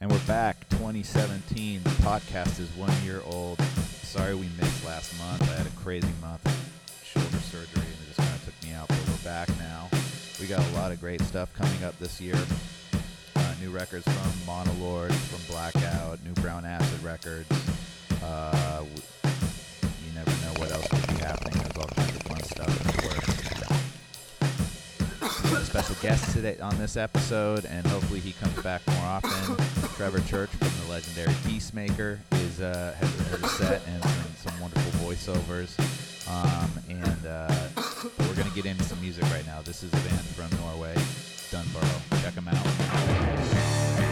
And we're back. 2017. The podcast is one year old. Sorry we missed last month. I had a crazy month of shoulder surgery and it just kind of took me out. But we're back now. We got a lot of great stuff coming up this year. Uh, new records from Monolord, from Blackout, new Brown Acid records. Uh, you never know what else could be happening. There's all kinds of fun stuff in the works special guest today on this episode, and hopefully he comes back more often. Trevor Church from the legendary Beastmaker is uh, has, has a set and some, some wonderful voiceovers. Um, and uh, we're gonna get into some music right now. This is a band from Norway, Dunbarrow. Check them out.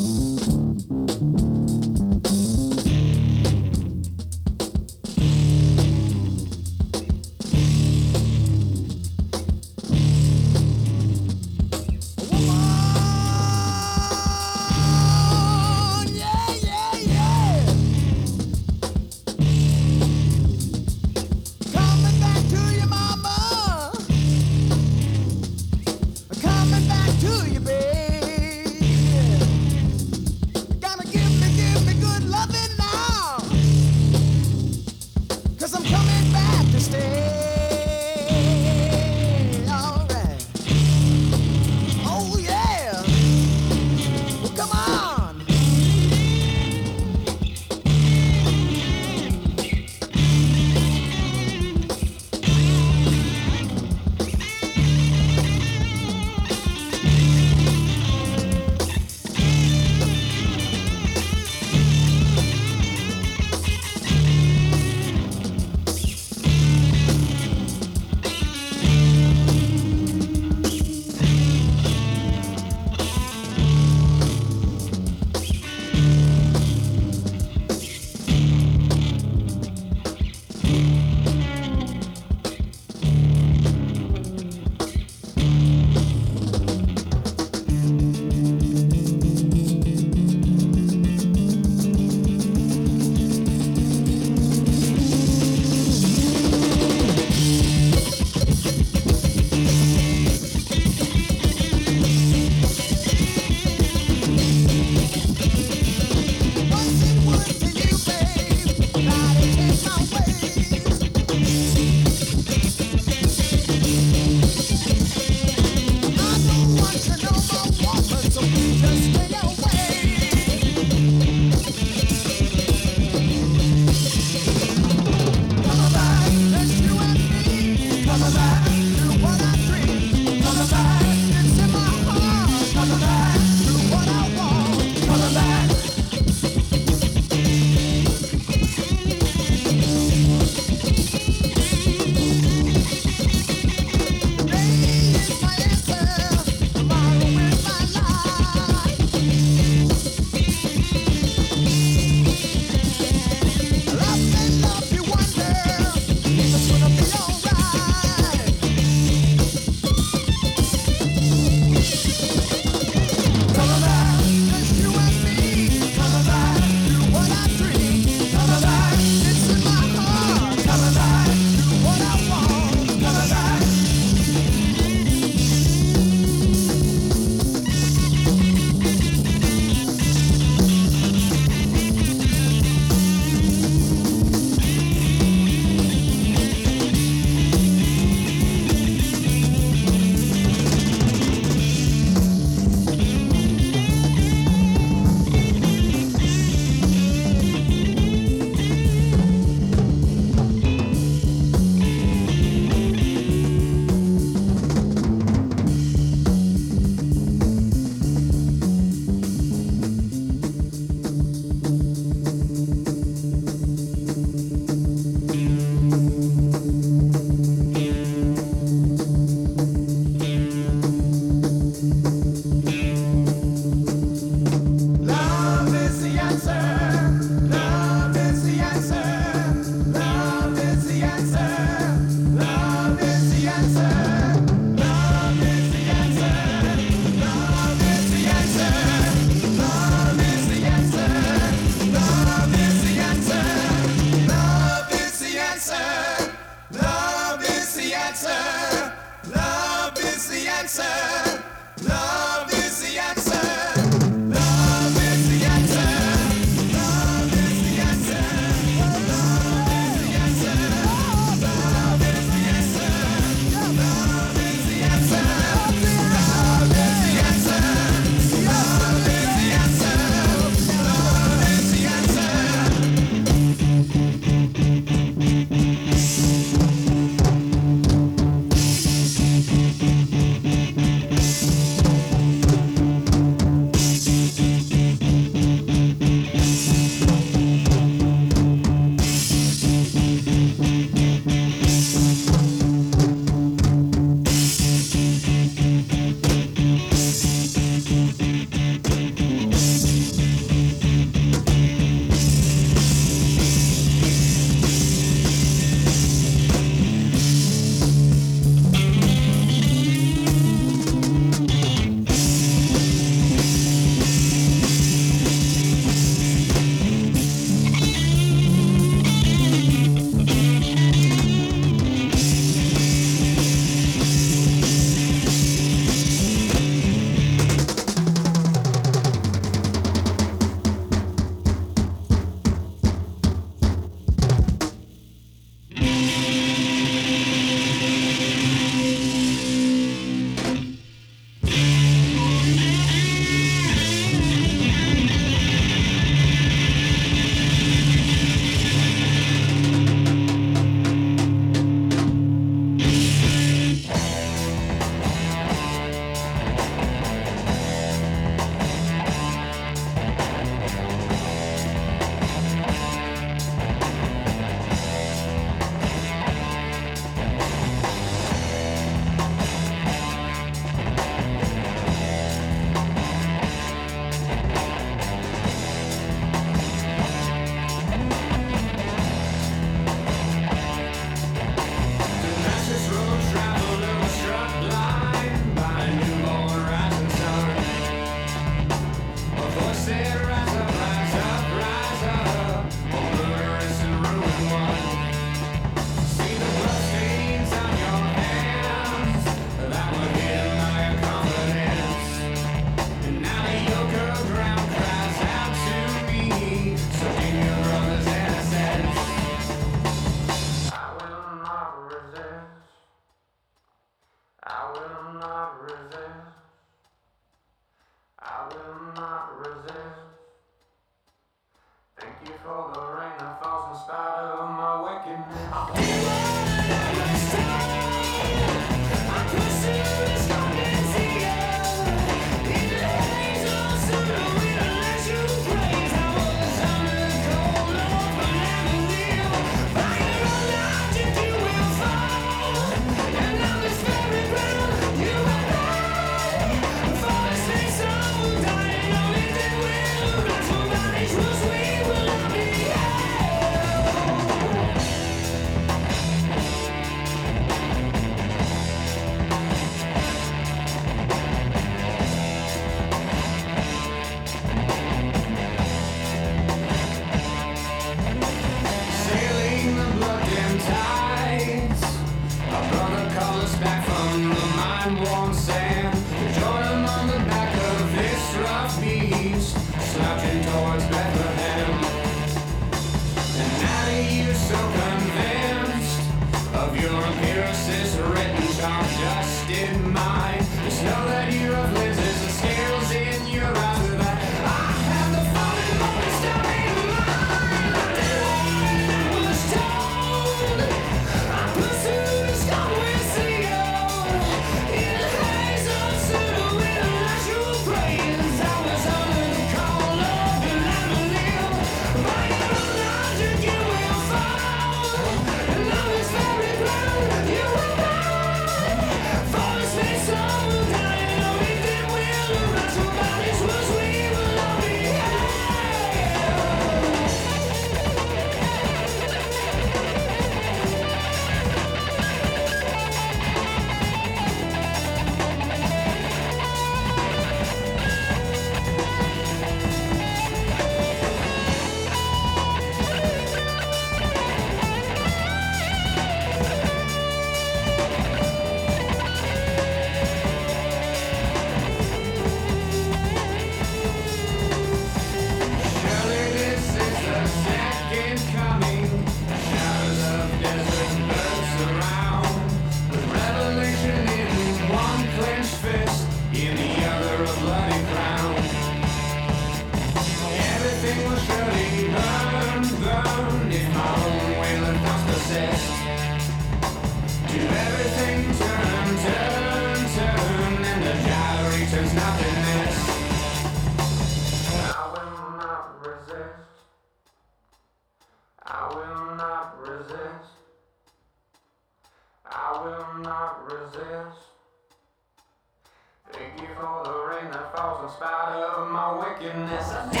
In spite of my wickedness. I did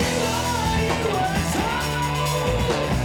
what you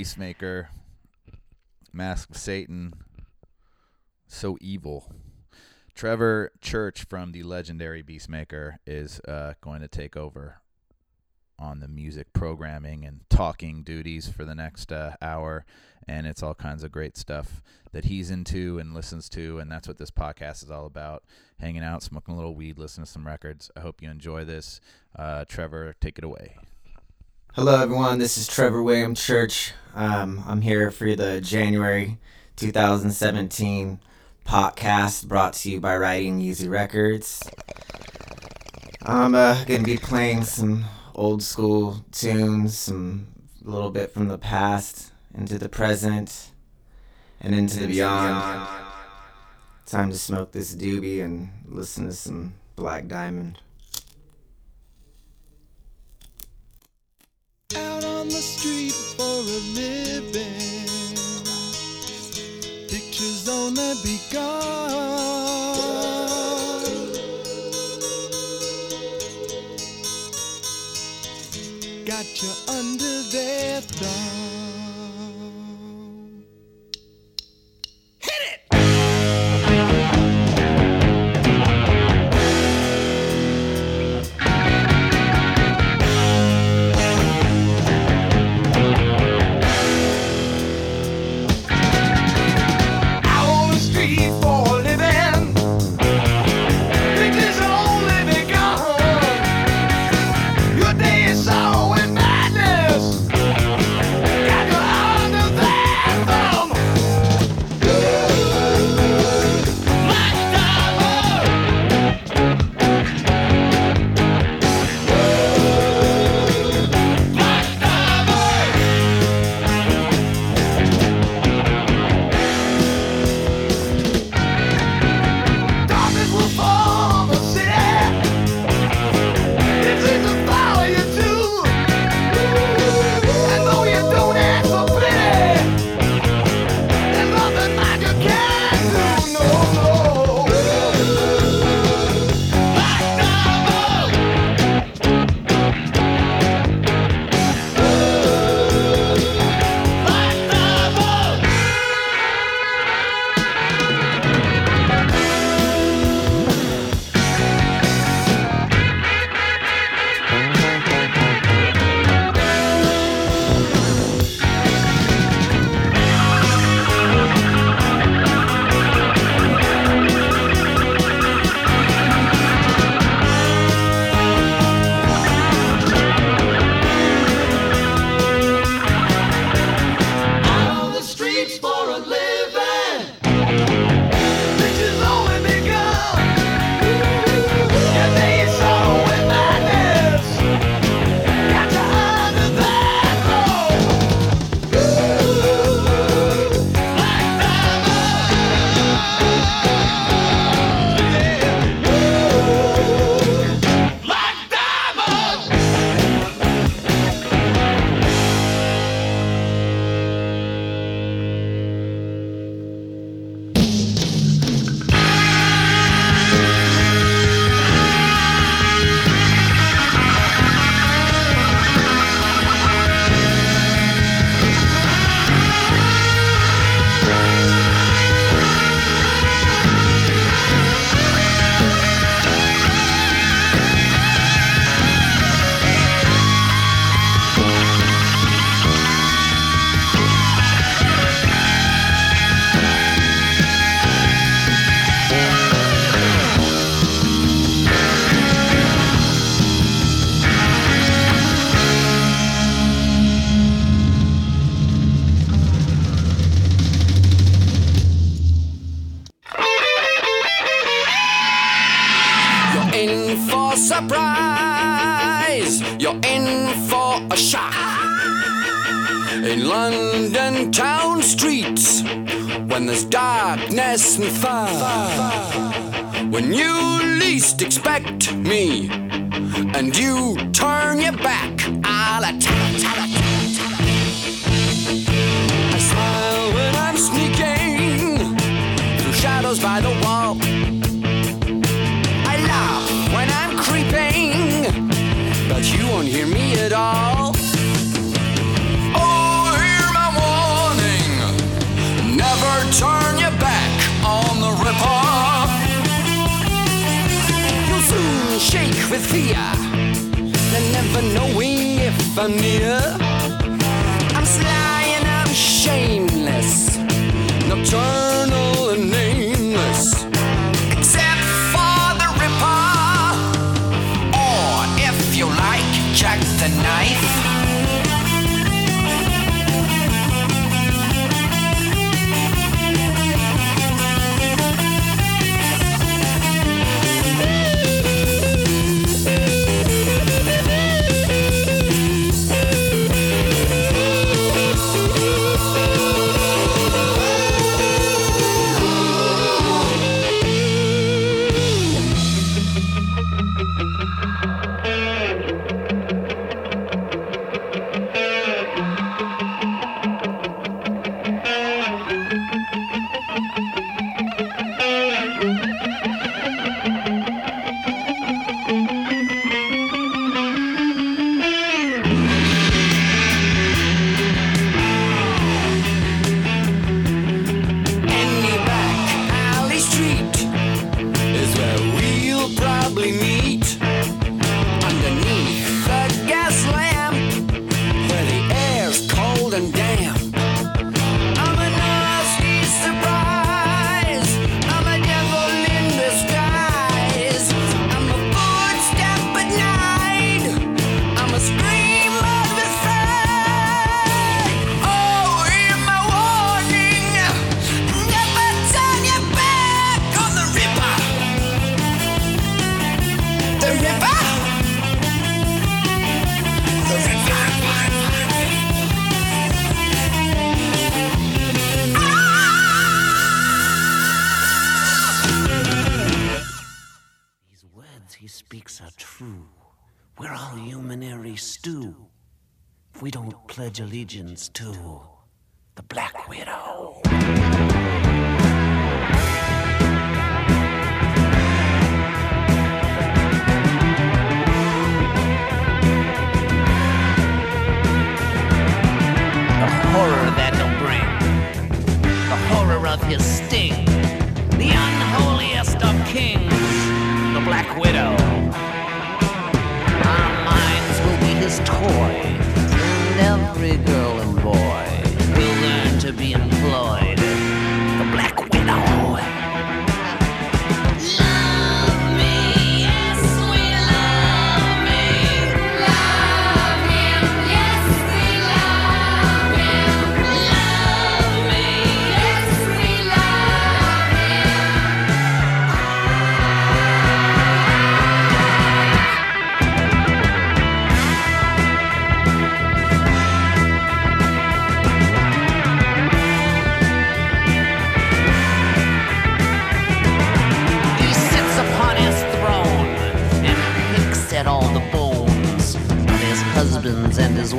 Beastmaker, Mask of Satan, so evil. Trevor Church from the legendary Beastmaker is uh, going to take over on the music programming and talking duties for the next uh, hour. And it's all kinds of great stuff that he's into and listens to. And that's what this podcast is all about hanging out, smoking a little weed, listening to some records. I hope you enjoy this. Uh, Trevor, take it away. Hello, everyone. This is Trevor William Church. Um, I'm here for the January 2017 podcast brought to you by RidingEasy Records. I'm uh, going to be playing some old school tunes, some a little bit from the past into the present and into the beyond. Time to smoke this doobie and listen to some Black Diamond. Out on the street for a living. Pictures only begun. Got you under their thumb. pledge allegiance to the Black Widow. The horror that he'll bring, the horror of his sting, the unholiest of kings, the Black Widow. Our minds will be his toy every girl and boy will learn to be employed.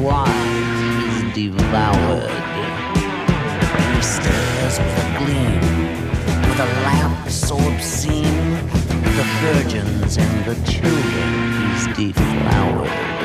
wide is devoured. He stares with a gleam, with a lamp so obscene, the virgins and the children he's deflowered.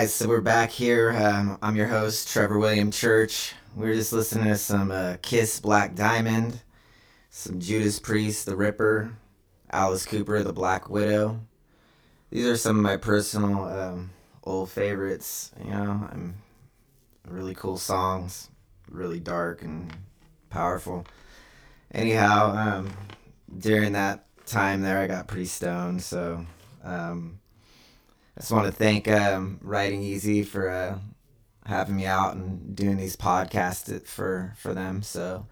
Right, so we're back here. Um, I'm your host, Trevor William Church. We were just listening to some uh, Kiss Black Diamond, some Judas Priest, The Ripper, Alice Cooper, The Black Widow. These are some of my personal um, old favorites. You know, I'm really cool songs, really dark and powerful. Anyhow, um, during that time there, I got pretty stoned, so um, just want to thank um, RidingEasy for uh, having me out and doing these podcasts for for them. So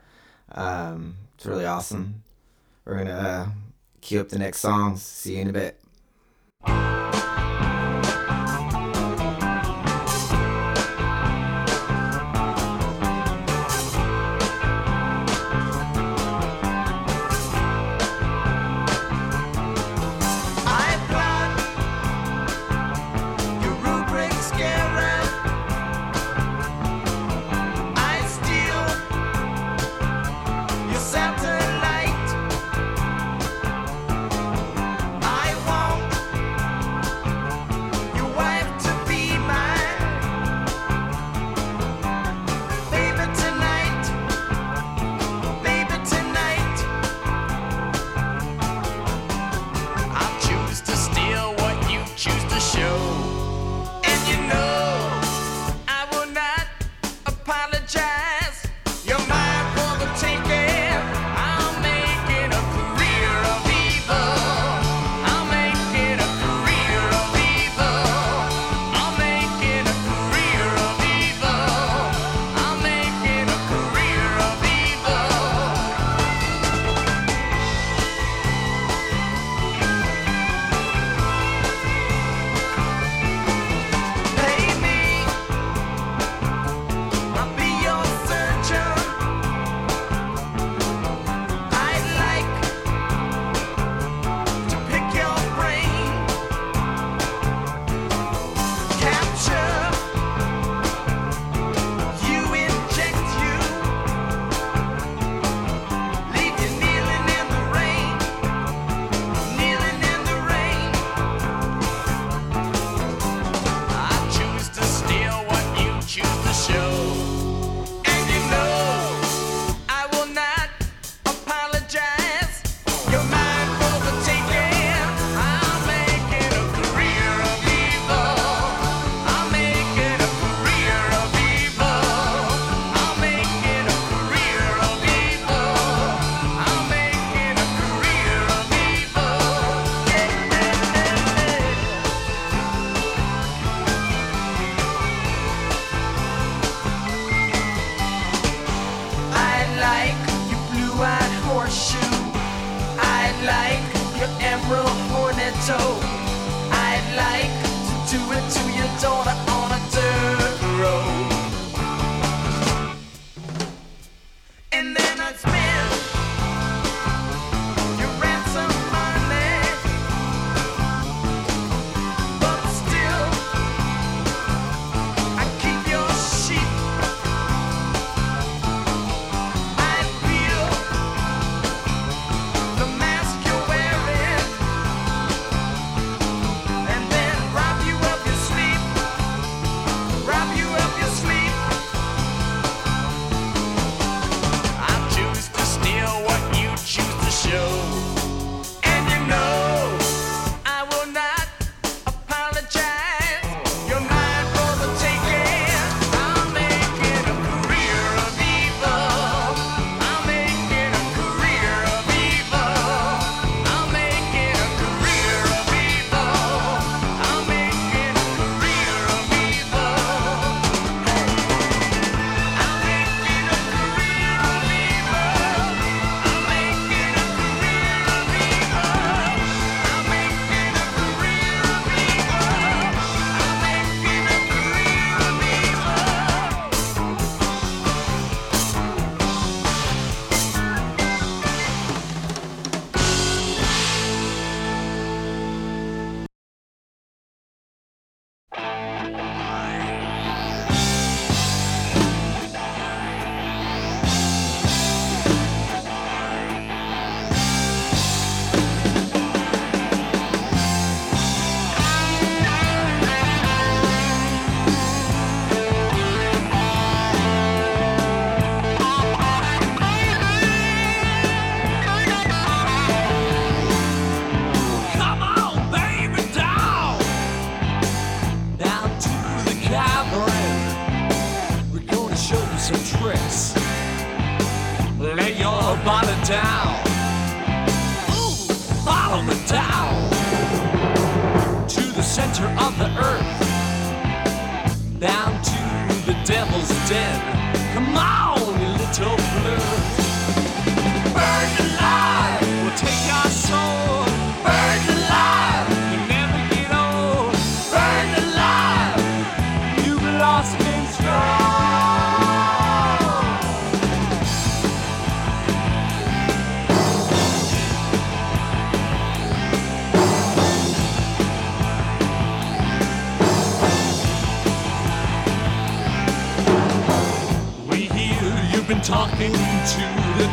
um, it's really awesome. We're gonna uh, cue up the next songs. See you in a bit.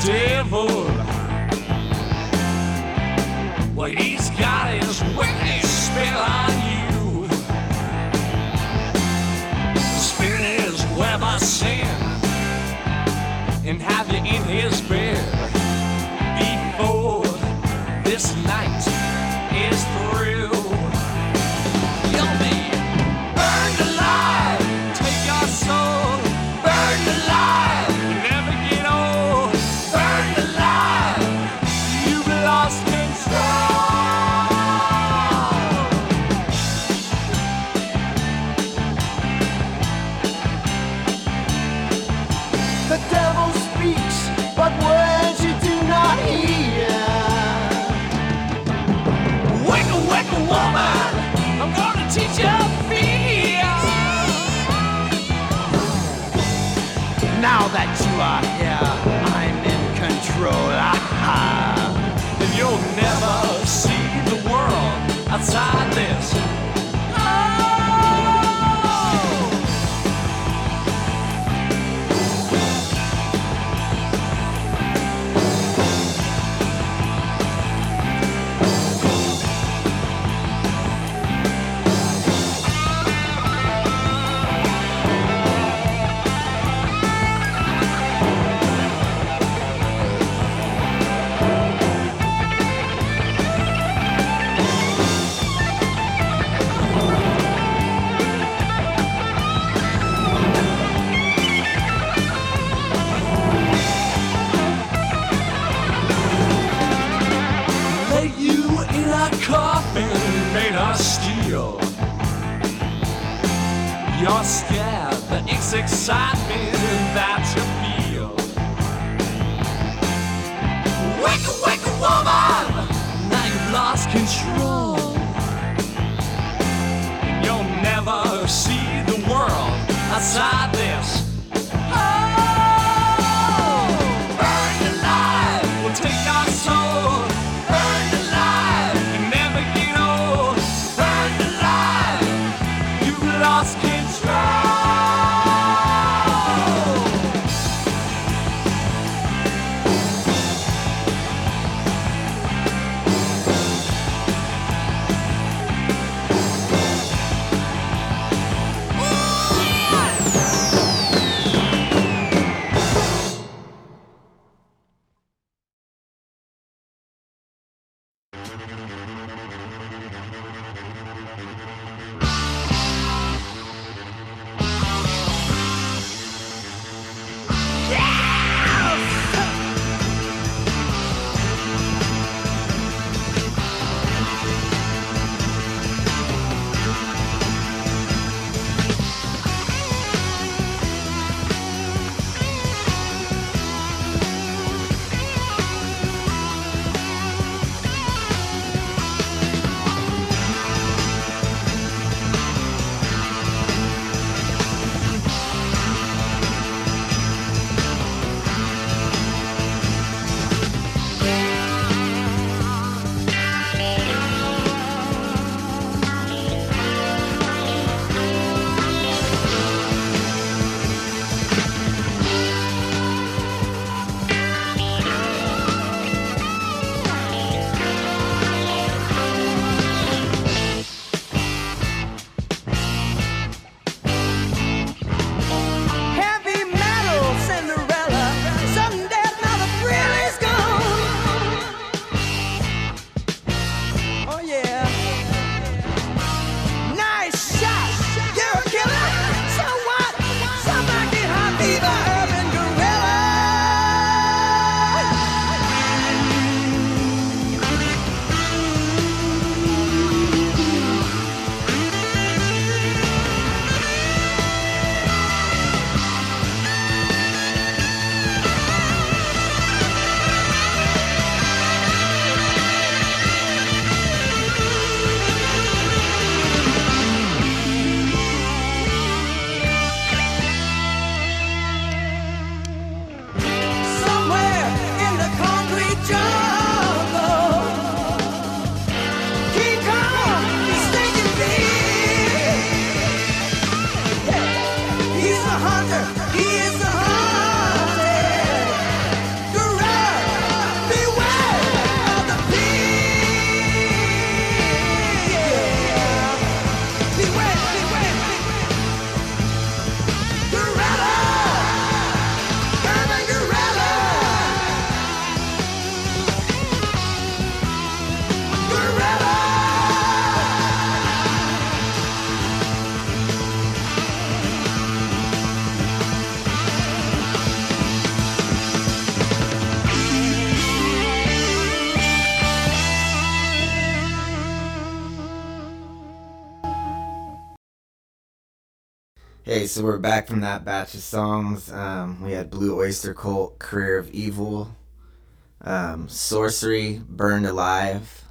devil. Well, he's got his witness spell on you. Spin his web of sin and have you in his bed before this night. side. So we're back from that batch of songs. Um, we had Blue Oyster Cult, Career of Evil, um, Sorcery, Burned Alive.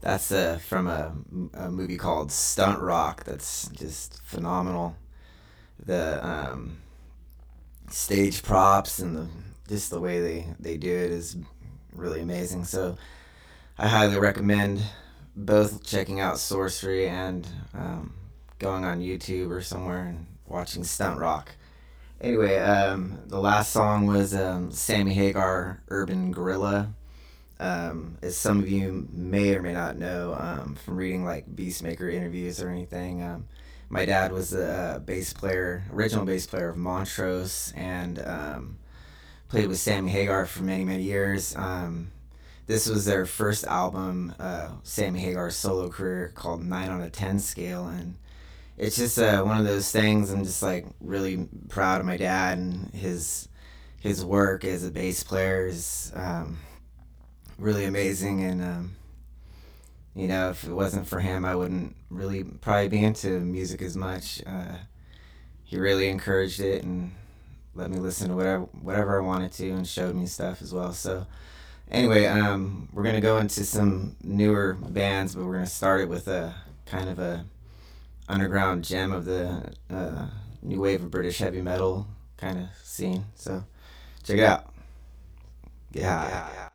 That's uh, from a, a movie called Stunt Rock. That's just phenomenal. The um, stage props and the just the way they, they do it is really amazing. So I highly recommend both checking out Sorcery and um, going on YouTube or somewhere and watching Stunt Rock. Anyway, um, the last song was um, Sammy Hagar, Urban Gorilla. Um, as some of you may or may not know um, from reading like Beastmaker interviews or anything, um, my dad was a bass player, original bass player of Montrose, and um, played with Sammy Hagar for many, many years. Um, this was their first album, uh, Sammy Hagar's solo career, called Nine on a Ten Scale, and it's just uh, one of those things. I'm just like really proud of my dad and his his work as a bass player is um, really amazing. And um, you know, if it wasn't for him, I wouldn't really probably be into music as much. Uh, he really encouraged it and let me listen to whatever whatever I wanted to and showed me stuff as well. So anyway, um, we're gonna go into some newer bands, but we're gonna start it with a kind of a underground gem of the uh, new wave of British heavy metal kind of scene. So check it out. Yeah. I'm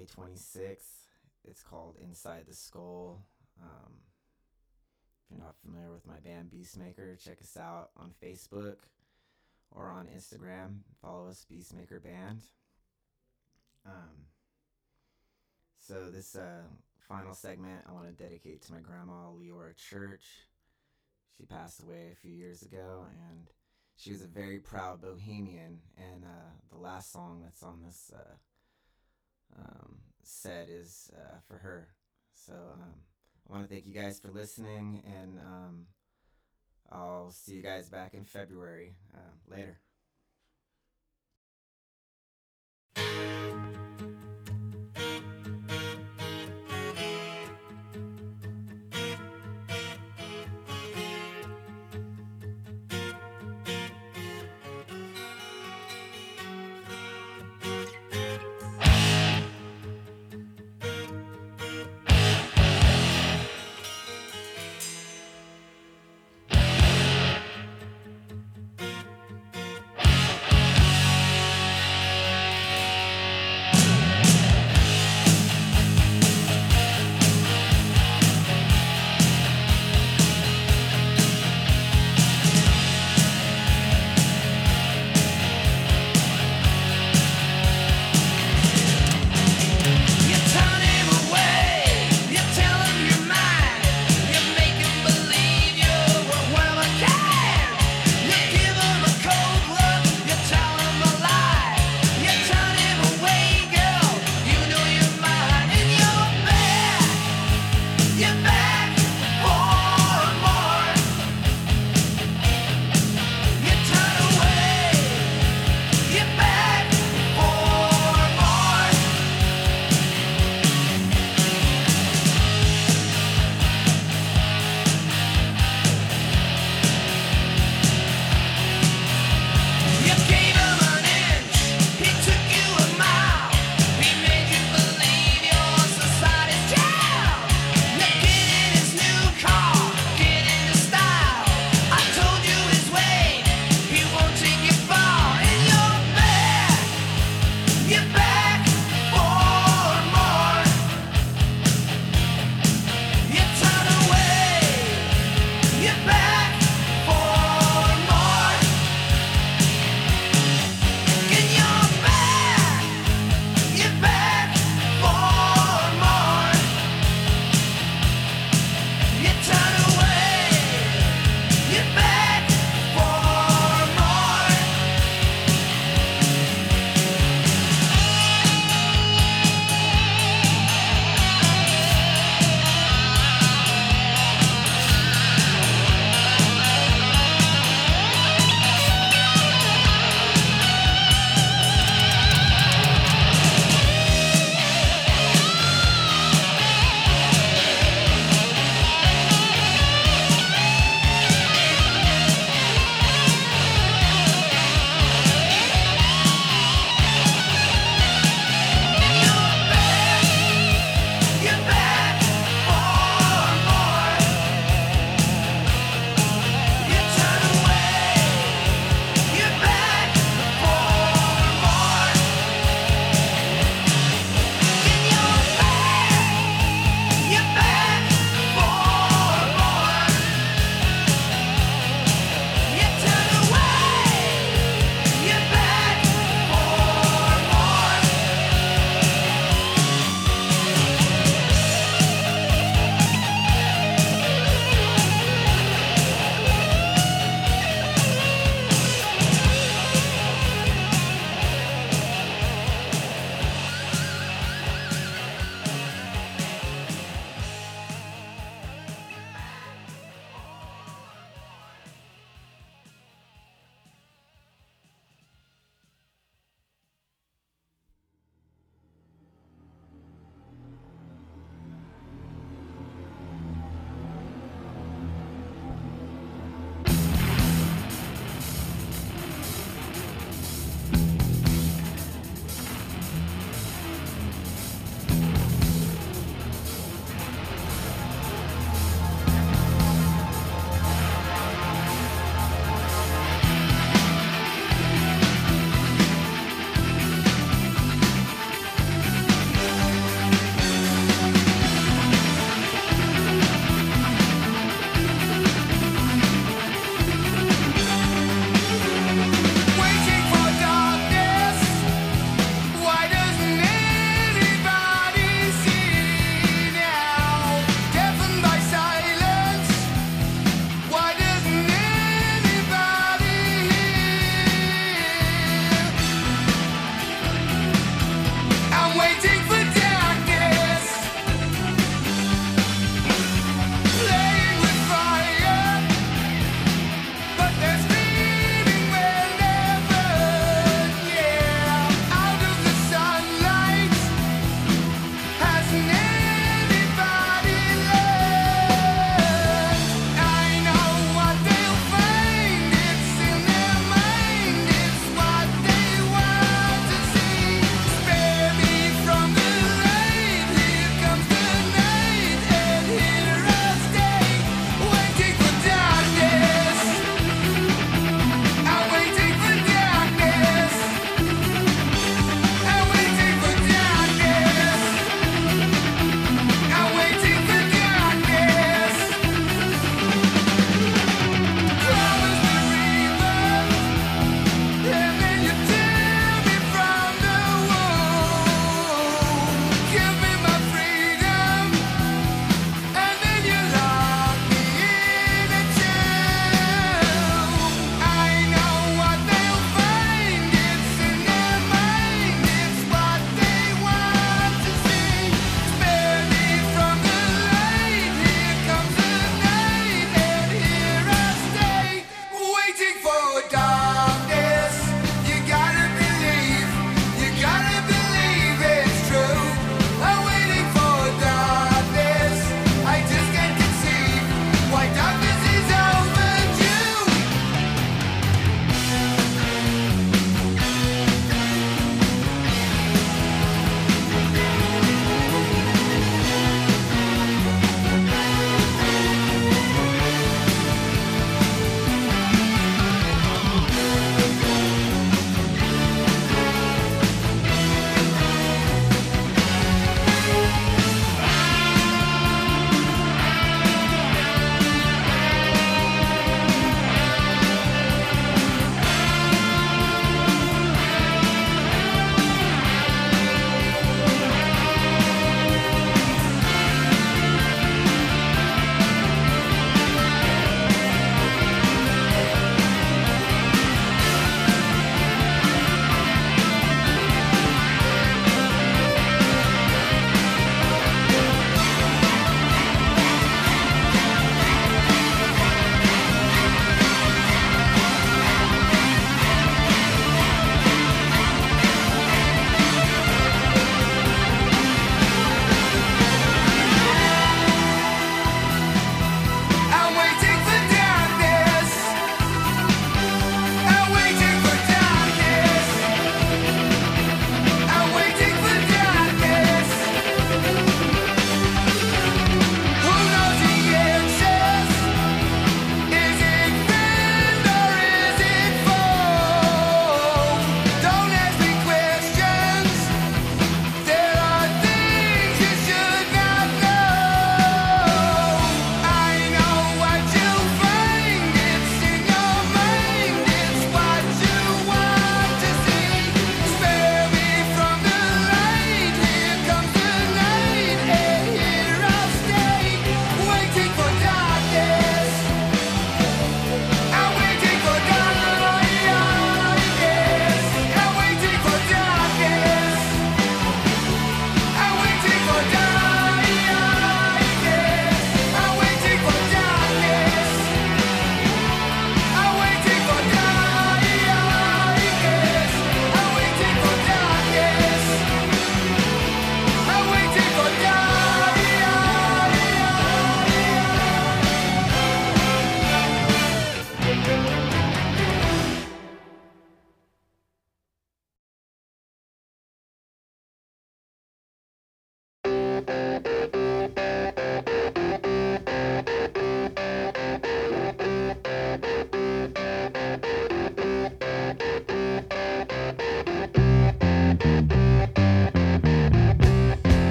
May 26th. It's called Inside the Skull. Um, if you're not familiar with my band Beastmaker, check us out on Facebook or on Instagram. Follow us, Beastmaker Band. Um, so this uh, final segment I want to dedicate to my grandma Leora Church. She passed away a few years ago, and she was a very proud bohemian. And uh, the last song that's on this uh, um, set is uh, for her. So um, I want to thank you guys for listening, and um, I'll see you guys back in February. Uh, later.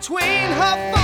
between her.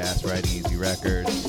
2017 podcast, RidingEasy Records.